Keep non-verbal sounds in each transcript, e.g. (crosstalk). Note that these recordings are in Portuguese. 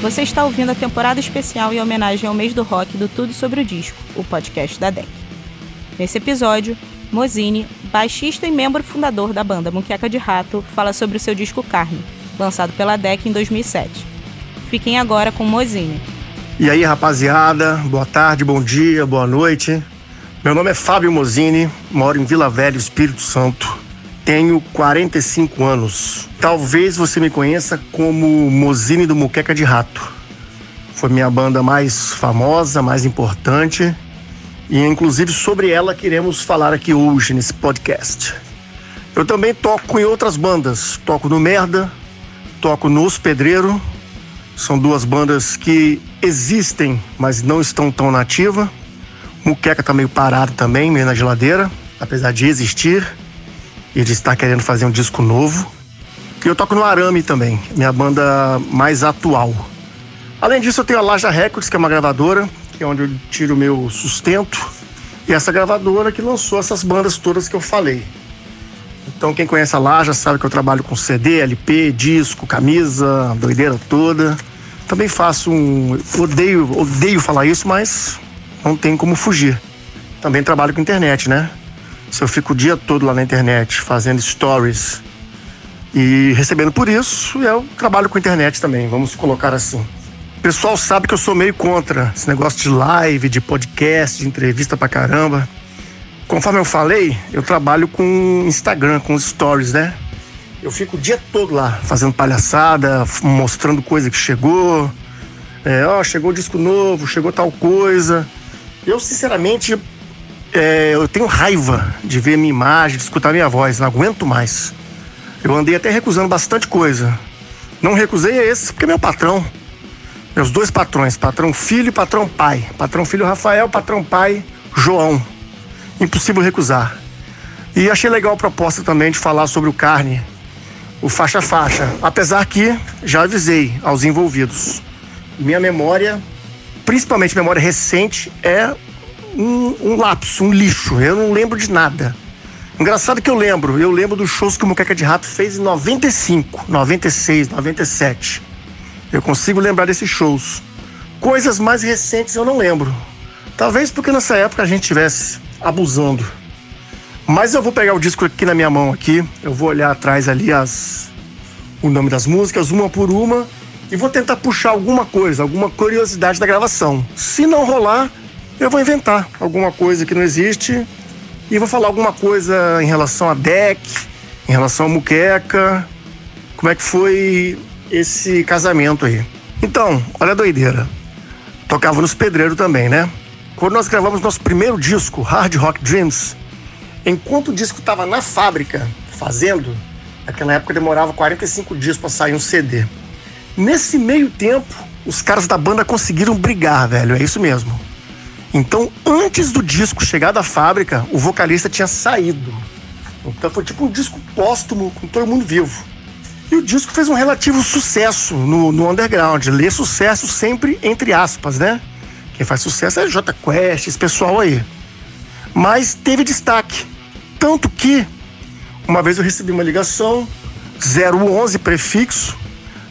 Você está ouvindo a temporada especial em homenagem ao mês do rock do Tudo Sobre o Disco, o podcast da DEC. Nesse episódio, Mozini, baixista e membro fundador da banda Muqueca de Rato, fala sobre o seu disco Carne, lançado pela DEC em 2007. Fiquem agora com Mozini. E aí, rapaziada, boa tarde, bom dia, boa noite. Meu nome é Fábio Mozini, moro em Vila Velha, Espírito Santo. Tenho 45 anos. Talvez você me conheça como Mozini do Muqueca de Rato. Foi minha banda mais famosa, mais importante. E inclusive sobre ela queremos falar aqui hoje nesse podcast. Eu também toco em outras bandas. Toco no Merda, toco no Pedreiro. São duas bandas que existem, mas não estão tão nativa. Muqueca tá meio parado também, meio na geladeira, apesar de existir e de estar querendo fazer um disco novo. E eu toco no Arame também, minha banda mais atual. Além disso, eu tenho a Laja Records, que é uma gravadora, que é onde eu tiro o meu sustento. E essa gravadora que lançou essas bandas todas que eu falei. Então, quem conhece a Laja sabe que eu trabalho com CD, LP, disco, camisa, doideira toda. Também faço um. Odeio, odeio falar isso, mas não tem como fugir. Também trabalho com internet, né? Se eu fico o dia todo lá na internet fazendo stories e recebendo por isso, eu trabalho com internet também, vamos colocar assim. O pessoal sabe que eu sou meio contra esse negócio de live, de podcast, de entrevista pra caramba. Conforme eu falei, eu trabalho com Instagram, com stories, né? Eu fico o dia todo lá fazendo palhaçada, mostrando coisa que chegou. É, ó, chegou disco novo, chegou tal coisa. Eu, sinceramente, é, eu tenho raiva de ver minha imagem, de escutar minha voz, não aguento mais. Eu andei até recusando bastante coisa. Não recusei é esse porque é meu patrão. Meus dois patrões, patrão filho e patrão pai. Patrão filho Rafael, patrão pai João. Impossível recusar. E achei legal a proposta também de falar sobre o carne, o faixa-faixa. Apesar que já avisei aos envolvidos. Minha memória, principalmente memória recente, é um, um lapso, um lixo. Eu não lembro de nada. Engraçado que eu lembro, eu lembro dos shows que o Moqueca de Rato fez em 95, 96, 97. Eu consigo lembrar desses shows. Coisas mais recentes eu não lembro. Talvez porque nessa época a gente estivesse abusando. Mas eu vou pegar o disco aqui na minha mão aqui, eu vou olhar atrás ali as o nome das músicas uma por uma e vou tentar puxar alguma coisa, alguma curiosidade da gravação. Se não rolar, eu vou inventar alguma coisa que não existe e vou falar alguma coisa em relação a deck, em relação a muqueca, como é que foi esse casamento aí. Então, olha a doideira. Tocava nos pedreiros também, né? Quando nós gravamos nosso primeiro disco, Hard Rock Dreams, enquanto o disco estava na fábrica fazendo, naquela época demorava 45 dias para sair um CD. Nesse meio tempo, os caras da banda conseguiram brigar, velho, é isso mesmo. Então, antes do disco chegar da fábrica, o vocalista tinha saído. Então foi tipo um disco póstumo com todo mundo vivo. E o disco fez um relativo sucesso no, no underground. Lê sucesso sempre entre aspas, né? Quem faz sucesso é J Quest, esse pessoal aí. Mas teve destaque. Tanto que, uma vez eu recebi uma ligação, 011 prefixo.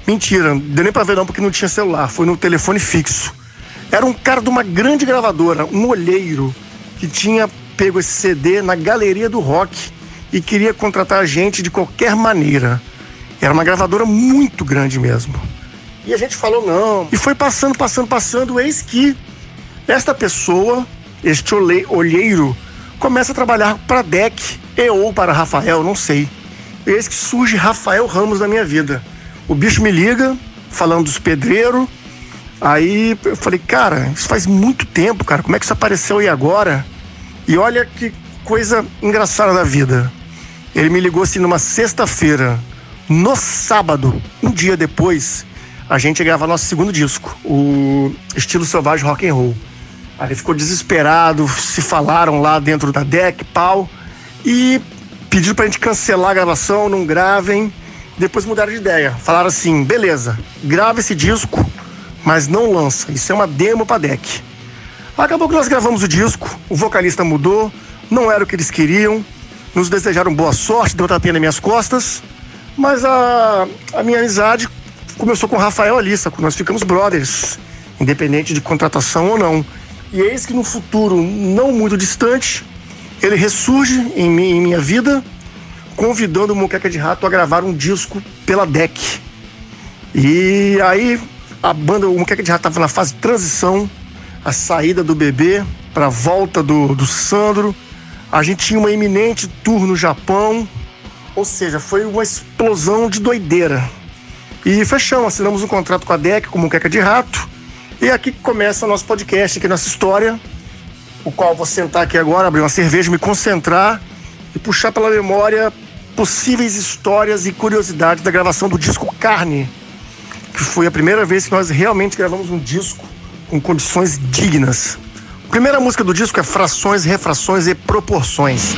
Mentira, deu nem pra ver não, porque não tinha celular. Foi no telefone fixo. Era um cara de uma grande gravadora, um olheiro, que tinha pego esse CD na galeria do rock e queria contratar a gente de qualquer maneira. Era uma gravadora muito grande mesmo. E a gente falou não. E foi passando, passando, passando. Eis que esta pessoa, este olheiro, começa a trabalhar para Deck e ou para Rafael, não sei. Eis que surge Rafael Ramos na minha vida. O bicho me liga, falando dos pedreiros Aí eu falei, cara, isso faz muito tempo, cara. Como é que isso apareceu aí agora? E olha que coisa engraçada da vida. Ele me ligou assim numa sexta-feira. No sábado, um dia depois, a gente ia gravar nosso segundo disco, o Estilo Selvagem Rock and Roll. Aí ele ficou desesperado, se falaram lá dentro da deck, pau, e pediram pra gente cancelar a gravação, não gravem. Depois mudaram de ideia. Falaram assim: beleza, grava esse disco, mas não lança. Isso é uma demo para deck. Acabou que nós gravamos o disco, o vocalista mudou, não era o que eles queriam, nos desejaram boa sorte, deu um tapinha nas minhas costas, mas a, a minha amizade começou com o Rafael Alissa, nós ficamos brothers, independente de contratação ou não. E eis que no futuro não muito distante, ele ressurge em, em minha vida, convidando o Moqueca de Rato a gravar um disco pela DEC. E aí a banda, o Moqueca de Rato estava na fase de transição, a saída do bebê para a volta do, do Sandro. A gente tinha uma iminente tour no Japão, ou seja, foi uma explosão de doideira. E fechamos, assinamos um contrato com a DEC, com o Moqueca de Rato. E aqui começa o nosso podcast, aqui nossa história, o qual vou sentar aqui agora, abrir uma cerveja, me concentrar e puxar pela memória possíveis histórias e curiosidades da gravação do disco Carne, que foi a primeira vez que nós realmente gravamos um disco com condições dignas. A primeira música do disco é Frações, Refrações e Proporções.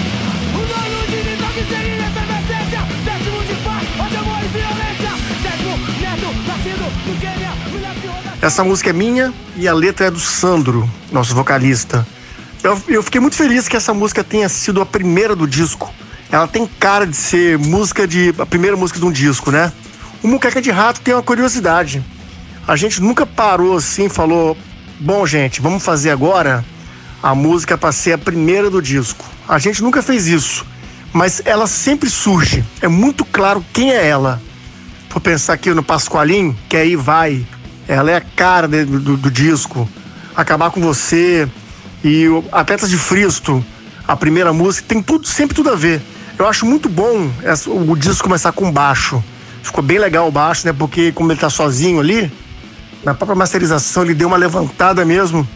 Essa música é minha e a letra é do Sandro, nosso vocalista. Eu, eu fiquei muito feliz que essa música tenha sido a primeira do disco. Ela tem cara de ser música de. a primeira música de um disco, né? O Muqueca de Rato tem uma curiosidade. A gente nunca parou assim falou: bom, gente, vamos fazer agora a música para ser a primeira do disco. A gente nunca fez isso, mas ela sempre surge. É muito claro quem é ela. Vou pensar aqui no Pascoalim, que aí vai ela é a cara do, do, do disco. Acabar com você e Atletas de Fristo, a primeira música, tem tudo, sempre tudo a ver. Eu acho muito bom o disco começar com baixo. Ficou bem legal o baixo, né? Porque como ele tá sozinho ali, na própria masterização ele deu uma levantada mesmo.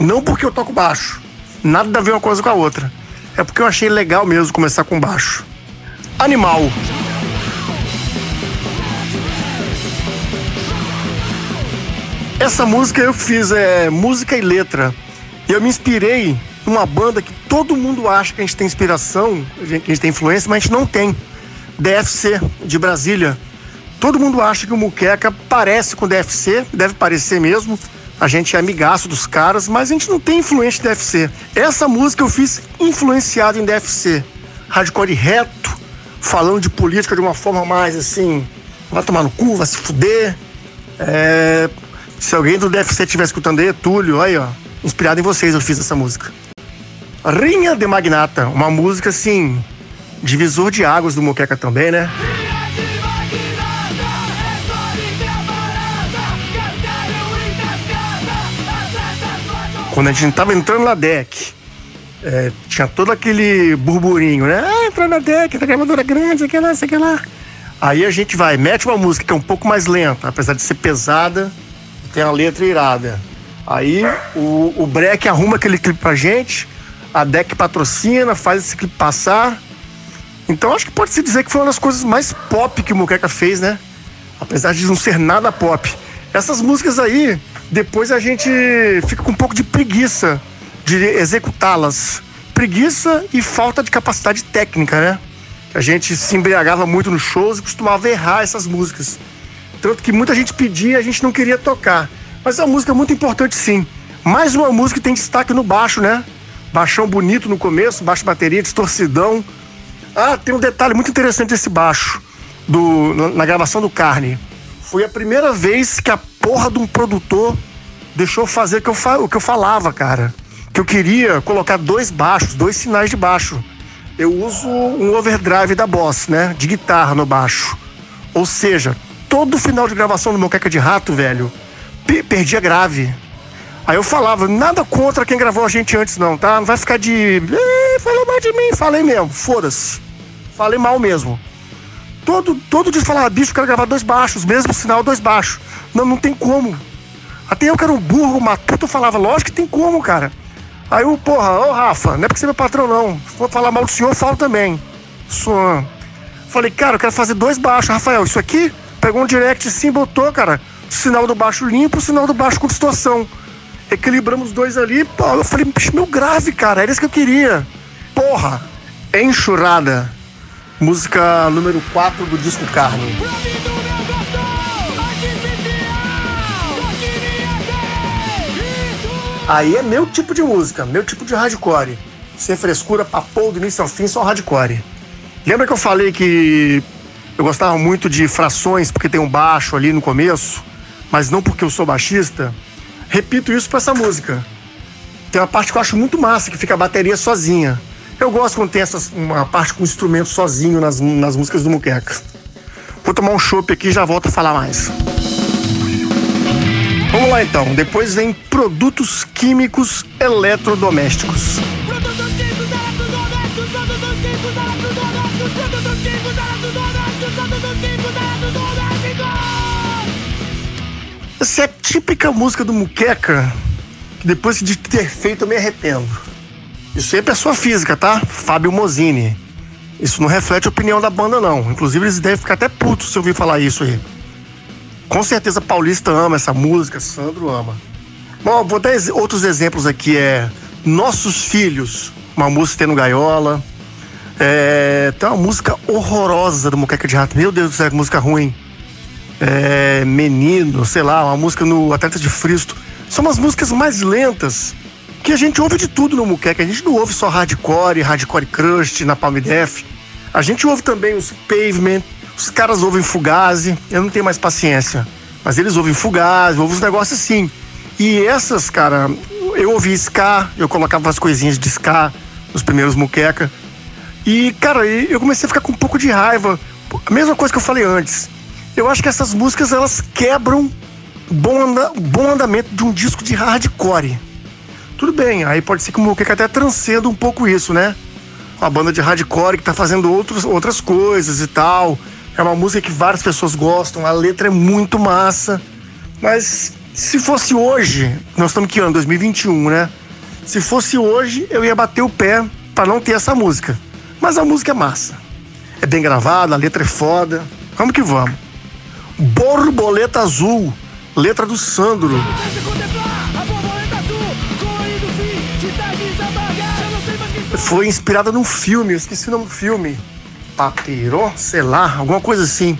Não porque eu toco baixo. Nada a ver uma coisa com a outra. É porque eu achei legal mesmo começar com baixo. Animal. Essa música eu fiz é música e letra. Eu me inspirei numa banda que todo mundo acha que a gente tem inspiração, que a gente tem influência, mas a gente não tem. DFC, de Brasília. Todo mundo acha que o Muqueca parece com o DFC, deve parecer mesmo. A gente é amigaço dos caras, mas a gente não tem influência de DFC. Essa música eu fiz influenciado em DFC. Hardcore reto, falando de política de uma forma mais assim, vai tomar no cu, vai se fuder. É, se alguém do DFC estiver escutando aí, Túlio, aí ó. Inspirado em vocês eu fiz essa música. Rinha de Magnata, uma música assim, divisor de águas do Moqueca também, né? Quando a gente tava entrando na deck, é, tinha todo aquele burburinho, né? Ah, entrar na deck, tá gravadora grande, sei que lá, sei lá. Aí a gente vai, mete uma música que é um pouco mais lenta, apesar de ser pesada, tem a letra irada. Aí o, o Breck arruma aquele clipe pra gente, a Deck patrocina, faz esse clipe passar. Então acho que pode se dizer que foi uma das coisas mais pop que o Muqueca fez, né? Apesar de não ser nada pop. Essas músicas aí, depois a gente fica com um pouco de preguiça de executá-las. Preguiça e falta de capacidade técnica, né? A gente se embriagava muito nos shows e costumava errar essas músicas. Tanto que muita gente pedia e a gente não queria tocar. Mas a música é muito importante sim. Mais uma música que tem destaque no baixo, né? Baixão bonito no começo, baixo bateria, distorcidão. Ah, tem um detalhe muito interessante desse baixo, do, na gravação do Carne. Foi a primeira vez que a porra de um produtor deixou fazer o que eu, o que eu falava, cara. Que eu queria colocar dois baixos, dois sinais de baixo. Eu uso um overdrive da Boss, né? De guitarra no baixo. Ou seja, todo final de gravação do meu Queca de Rato, velho, perdia grave. Aí eu falava, nada contra quem gravou a gente antes, não, tá? Não vai ficar de. falou mal de mim, falei mesmo, foda-se. Falei mal mesmo. Todo, todo dia falava, bicho, quero gravar dois baixos, mesmo sinal, dois baixos. Não, não tem como. Até eu que era um burro, matuto, eu falava, lógico que tem como, cara. Aí eu, porra, ô Rafa, não é porque você é meu patrão, não. Se for falar mal do senhor, eu falo também. Sou. Falei, cara, eu quero fazer dois baixos. Rafael, isso aqui Pegou um direct sim, botou, cara, sinal do baixo limpo, sinal do baixo com distorção. Equilibramos os dois ali, pô, eu falei, meu grave, cara, era isso que eu queria. Porra, enxurrada. Música número 4 do disco Carne. Aí é meu tipo de música, meu tipo de hardcore. Sem frescura, papo do início ao fim, só hardcore. Lembra que eu falei que Eu gostava muito de frações, porque tem um baixo ali no começo, mas não porque eu sou baixista. Repito isso para essa música. Tem uma parte que eu acho muito massa, que fica a bateria sozinha. Eu gosto quando tem essas, uma parte com instrumento sozinho nas, nas músicas do Muqueca. Vou tomar um chopp aqui e já volto a falar mais. Vamos lá então. Depois vem produtos químicos eletrodomésticos. Essa é a típica música do Muqueca, que depois de ter feito eu me arrependo. Isso aí é pessoa física, tá? Fábio Mozini. Isso não reflete a opinião da banda, não. Inclusive, eles devem ficar até putos se ouvir falar isso aí. Com certeza, Paulista ama essa música, Sandro ama. Bom, vou dar outros exemplos aqui. É Nossos Filhos, uma música tendo gaiola. É, tem uma música horrorosa do Moqueca de Rato. Meu Deus do céu, que música ruim. É, Menino, sei lá, uma música no Atleta de Fristo. São umas músicas mais lentas que a gente ouve de tudo no Muqueca. A gente não ouve só hardcore, hardcore crust na Palm Def. A gente ouve também os Pavement, os caras ouvem Fugazi. Eu não tenho mais paciência. Mas eles ouvem Fugazi, ouvem uns negócios assim. E essas, cara, eu ouvi ska, eu colocava as coisinhas de ska nos primeiros Muqueca. E, cara, eu comecei a ficar com um pouco de raiva. A mesma coisa que eu falei antes. Eu acho que essas músicas elas quebram bom, anda, bom andamento de um disco de hardcore. Tudo bem, aí pode ser que o Moqueca até transcenda um pouco isso, né? Uma banda de hardcore que tá fazendo outros, outras coisas e tal. É uma música que várias pessoas gostam, a letra é muito massa. Mas se fosse hoje, nós estamos que ano? 2021, né? Se fosse hoje, eu ia bater o pé para não ter essa música. Mas a música é massa. É bem gravada, a letra é foda. Vamos que vamos. Borboleta Azul, letra do Sandro. foi inspirada num filme, eu esqueci o nome do filme. Papiro, sei lá, alguma coisa assim.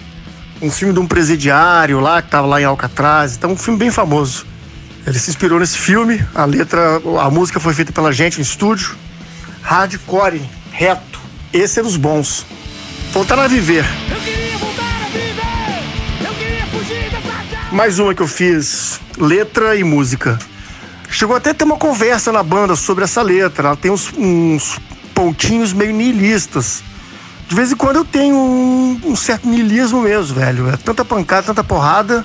Um filme de um presidiário lá, que tava lá em Alcatraz. Então, um filme bem famoso. Ele se inspirou nesse filme, a letra, a música foi feita pela gente no estúdio. Hardcore, reto. Esse é dos bons. Voltar a viver. Mais uma que eu fiz, letra e música. Chegou até a ter uma conversa na banda sobre essa letra. Ela tem uns, uns pontinhos meio nihilistas. De vez em quando eu tenho um, um, certo niilismo mesmo, velho. É tanta pancada, tanta porrada,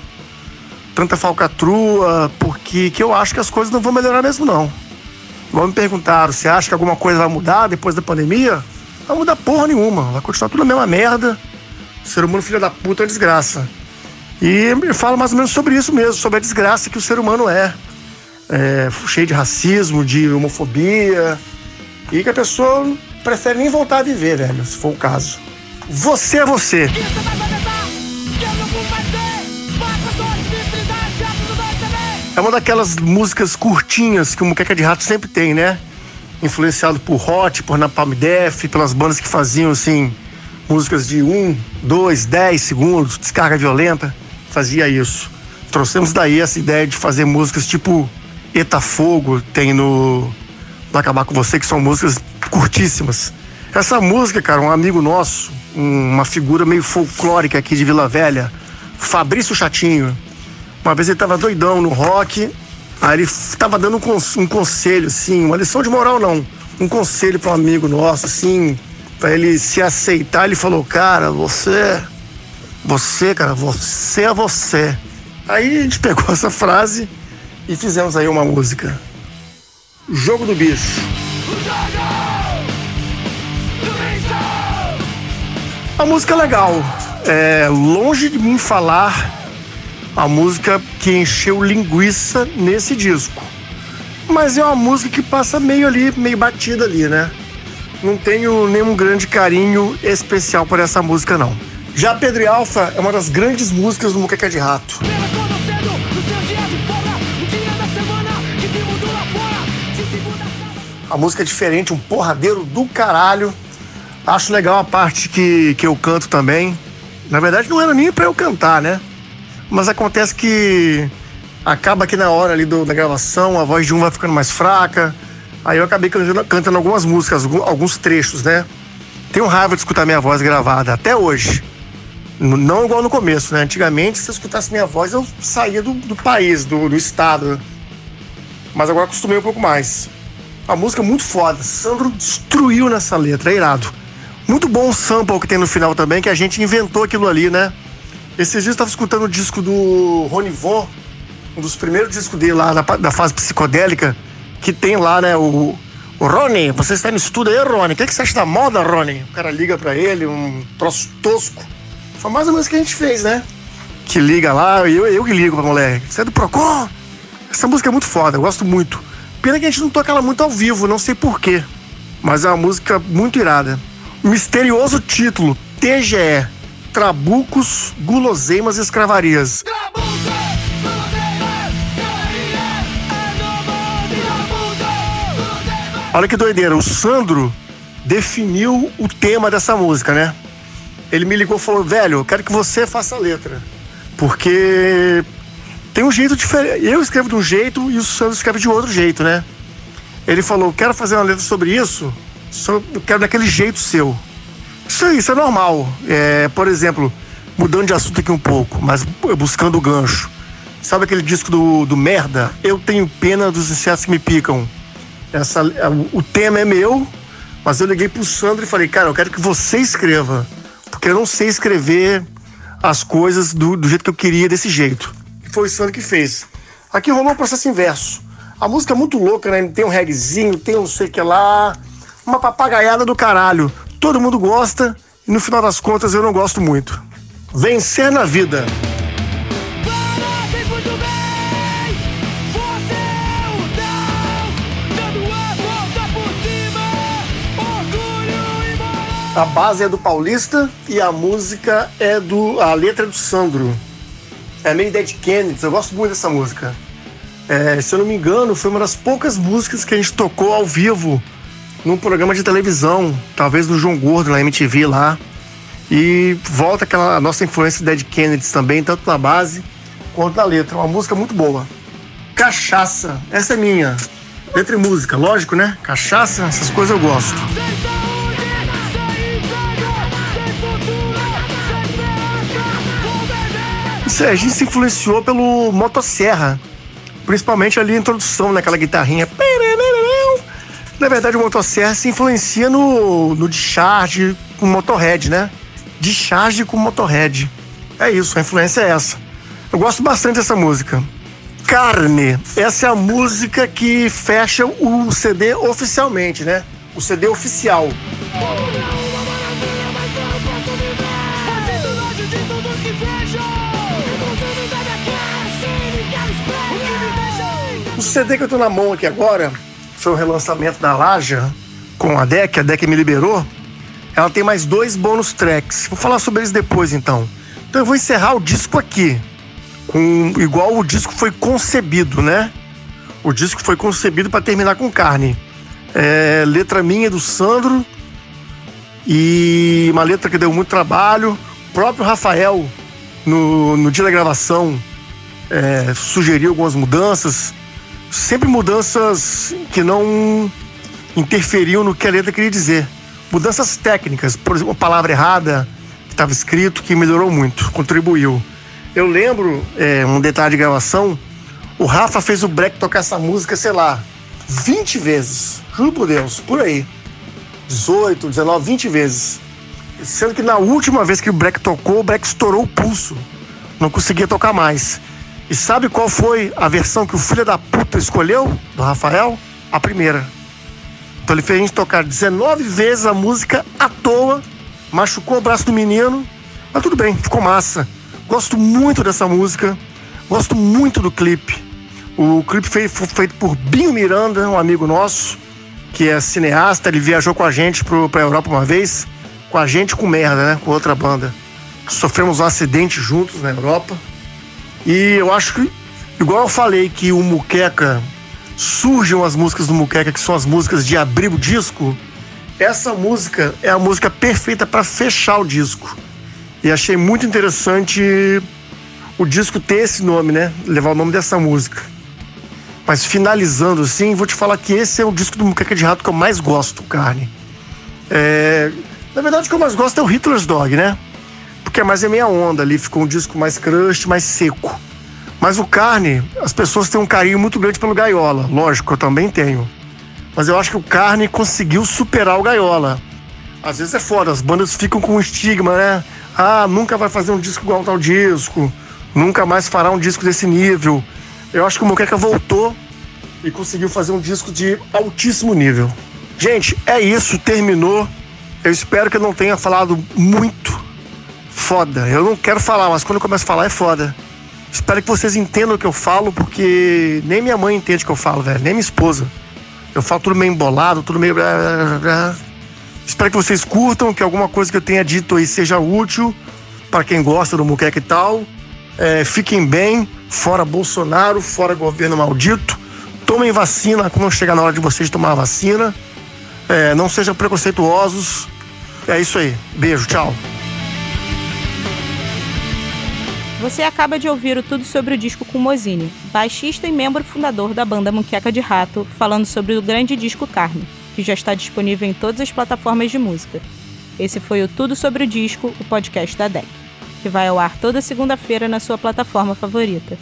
tanta falcatrua, porque que eu acho que as coisas não vão melhorar mesmo, não. Igual me perguntaram, você acha que alguma coisa vai mudar depois da pandemia? Não vai mudar porra nenhuma. Vai continuar tudo a mesma merda. O ser humano, filho da puta, é desgraça. E eu falo mais ou menos sobre isso mesmo, sobre a desgraça que o ser humano é é, cheio de racismo, de homofobia, e que a pessoa prefere nem voltar a viver, velho, se for o caso. Você é você. É uma daquelas músicas curtinhas que o Muqueca de Rato sempre tem, né? Influenciado por Hot, por Napalm Def, pelas bandas que faziam, assim, músicas de um, dois, dez segundos, descarga violenta. Fazia isso. Trouxemos daí essa ideia de fazer músicas tipo Eta Fogo, tem no Vai Acabar Com Você, que são músicas curtíssimas. Essa música, cara, um amigo nosso, uma figura meio folclórica aqui de Vila Velha, Fabrício Chatinho. Uma vez ele tava doidão no rock, aí ele tava dando um, conselho, assim, uma lição de moral não, um conselho para um amigo nosso, assim, para ele se aceitar. Ele falou, cara, você, você, cara, você é você. Aí a gente pegou (laughs) essa frase e fizemos aí uma música. Jogo do Bicho. A música é legal. É longe de mim falar a música que encheu linguiça nesse disco. Mas é uma música que passa meio ali, meio batida ali, né? Não tenho nenhum grande carinho especial por essa música, não. Já Pedro e Alfa é uma das grandes músicas do Muqueca de Rato. A música é diferente, um porradeiro do caralho. Acho legal a parte que, que eu canto também. Na verdade, não era nem pra eu cantar, né? Mas acontece que acaba que na hora ali do, da gravação a voz de um vai ficando mais fraca. Aí eu acabei cantando, cantando algumas músicas, alguns trechos, né? Tenho raiva de escutar minha voz gravada até hoje. Não igual no começo, né? Antigamente, se eu escutasse minha voz, eu saía do, do país, do, do estado. Mas agora acostumei um pouco mais. A música é muito foda. Sandro destruiu nessa letra, é irado. Muito bom o sample que tem no final também, que a gente inventou aquilo ali, né? Esses dias eu estava escutando o disco do Rony Von, um dos primeiros discos dele lá da, da fase psicodélica, que tem lá, né, o, o Rony, você está no estudo aí, Rony, o que, que você acha da moda, Rony? O cara liga pra ele, um troço tosco. Foi mais que a gente fez, né? Que liga lá, eu, eu que ligo pra moleque. Você é do Procon? Essa música é muito foda, eu gosto muito. Pena que a gente não toca ela muito ao vivo, não sei porquê. Mas é uma música muito irada. Misterioso título: TGE Trabucos, Guloseimas e Escravarias. Olha que doideira, o Sandro definiu o tema dessa música, né? Ele me ligou e falou: velho, eu quero que você faça a letra. Porque tem um jeito diferente. Eu escrevo de um jeito e o Sandro escreve de outro jeito, né? Ele falou: quero fazer uma letra sobre isso, só quero daquele jeito seu. Isso isso é normal. É, por exemplo, mudando de assunto aqui um pouco, mas buscando o gancho. Sabe aquele disco do, do Merda? Eu tenho pena dos insetos que me picam. Essa, o tema é meu, mas eu liguei pro Sandro e falei, cara, eu quero que você escreva. Porque eu não sei escrever as coisas do, do jeito que eu queria, desse jeito. Foi o Sandro que fez. Aqui rolou um processo inverso. A música é muito louca, né? Tem um reggaezinho, tem um sei que lá. Uma papagaiada do caralho. Todo mundo gosta e no final das contas eu não gosto muito. Vencer na vida. A base é do Paulista e a música é do. A letra é do Sandro. É meio Dead Kennedy, eu gosto muito dessa música. É, se eu não me engano, foi uma das poucas músicas que a gente tocou ao vivo num programa de televisão, talvez do João Gordo na MTV lá. E volta aquela nossa influência Dead Kennedys também, tanto na base quanto na letra. Uma música muito boa. Cachaça, essa é minha. Letra e música, lógico, né? Cachaça, essas coisas eu gosto. A gente se influenciou pelo Motosserra. Principalmente ali a introdução, naquela guitarrinha. Na verdade, o Motosserra se influencia no, no Discharge com Motorhead, né? Discharge com Motorhead. É isso, a influência é essa. Eu gosto bastante dessa música. Carne. Essa é a música que fecha o CD oficialmente, né? O CD oficial. O CD que eu tô na mão aqui agora foi o relançamento da Laja com a DEC, a DEC me liberou. Ela tem mais dois bônus tracks. Vou falar sobre eles depois então. Então eu vou encerrar o disco aqui. Com igual o disco foi concebido, né? O disco foi concebido para terminar com carne. É, letra minha do Sandro e uma letra que deu muito trabalho. O próprio Rafael, no, no dia da gravação, é, sugeriu algumas mudanças sempre mudanças que não interferiam no que a letra queria dizer. Mudanças técnicas, por exemplo, uma palavra errada que estava escrito que melhorou muito, contribuiu. Eu lembro, é, um detalhe de gravação, o Rafa fez o Breck tocar essa música, sei lá, 20 vezes. Juro por Deus, por aí. 18, 19, 20 vezes. Sendo que na última vez que o Breck tocou, o Breck estourou o pulso. Não conseguia tocar mais. E sabe qual foi a versão que o filho da puta escolheu do Rafael? A primeira. Então ele fez a gente tocar 19 vezes a música à toa, machucou o braço do menino, mas tudo bem, ficou massa. Gosto muito dessa música, gosto muito do clipe. O clipe foi feito por Binho Miranda, um amigo nosso, que é cineasta, ele viajou com a gente pro, pra Europa uma vez, com a gente com merda, né? Com outra banda. Sofremos um acidente juntos na Europa e eu acho que, igual eu falei que o Muqueca surgem as músicas do Muqueca, que são as músicas de abrir o disco, essa música é a música perfeita para fechar o disco. E achei muito interessante o disco ter esse nome, né? Levar o nome dessa música. Mas finalizando assim, vou te falar que esse é o disco do Muqueca de Rato que eu mais gosto, Carne. É... Na verdade, o que eu mais gosto é o Hitler's Dog, né? Porque é mais a minha onda ali, ficou um disco mais crust, mais seco. Mas o Carne, as pessoas têm um carinho muito grande pelo Gaiola, lógico, eu também tenho. Mas eu acho que o Carne conseguiu superar o Gaiola. Às vezes é foda, as bandas ficam com um estigma, né? Ah, nunca vai fazer um disco igual tal disco, nunca mais fará um disco desse nível. Eu acho que o Moqueca voltou e conseguiu fazer um disco de altíssimo nível. Gente, é isso, terminou. Eu espero que eu não tenha falado muito foda. Eu não quero falar, mas quando eu começo a falar é foda. Espero que vocês entendam o que eu falo, porque nem minha mãe entende o que eu falo, velho, nem minha esposa. Eu falo tudo meio embolado, tudo meio. Espero que vocês curtam, que alguma coisa que eu tenha dito aí seja útil para quem gosta do Muqueca e tal. É, fiquem bem, fora Bolsonaro, fora governo maldito. Tomem vacina quando chegar na hora de vocês tomar a vacina. É, não sejam preconceituosos. É isso aí. Beijo, tchau. Você acaba de ouvir o Tudo Sobre o Disco com Mozini, baixista e membro fundador da banda Muqueca de Rato, falando sobre o grande disco Carne, que já está disponível em todas as plataformas de música. Esse foi o Tudo Sobre o Disco, o podcast da DEC, que vai ao ar toda segunda-feira na sua plataforma favorita.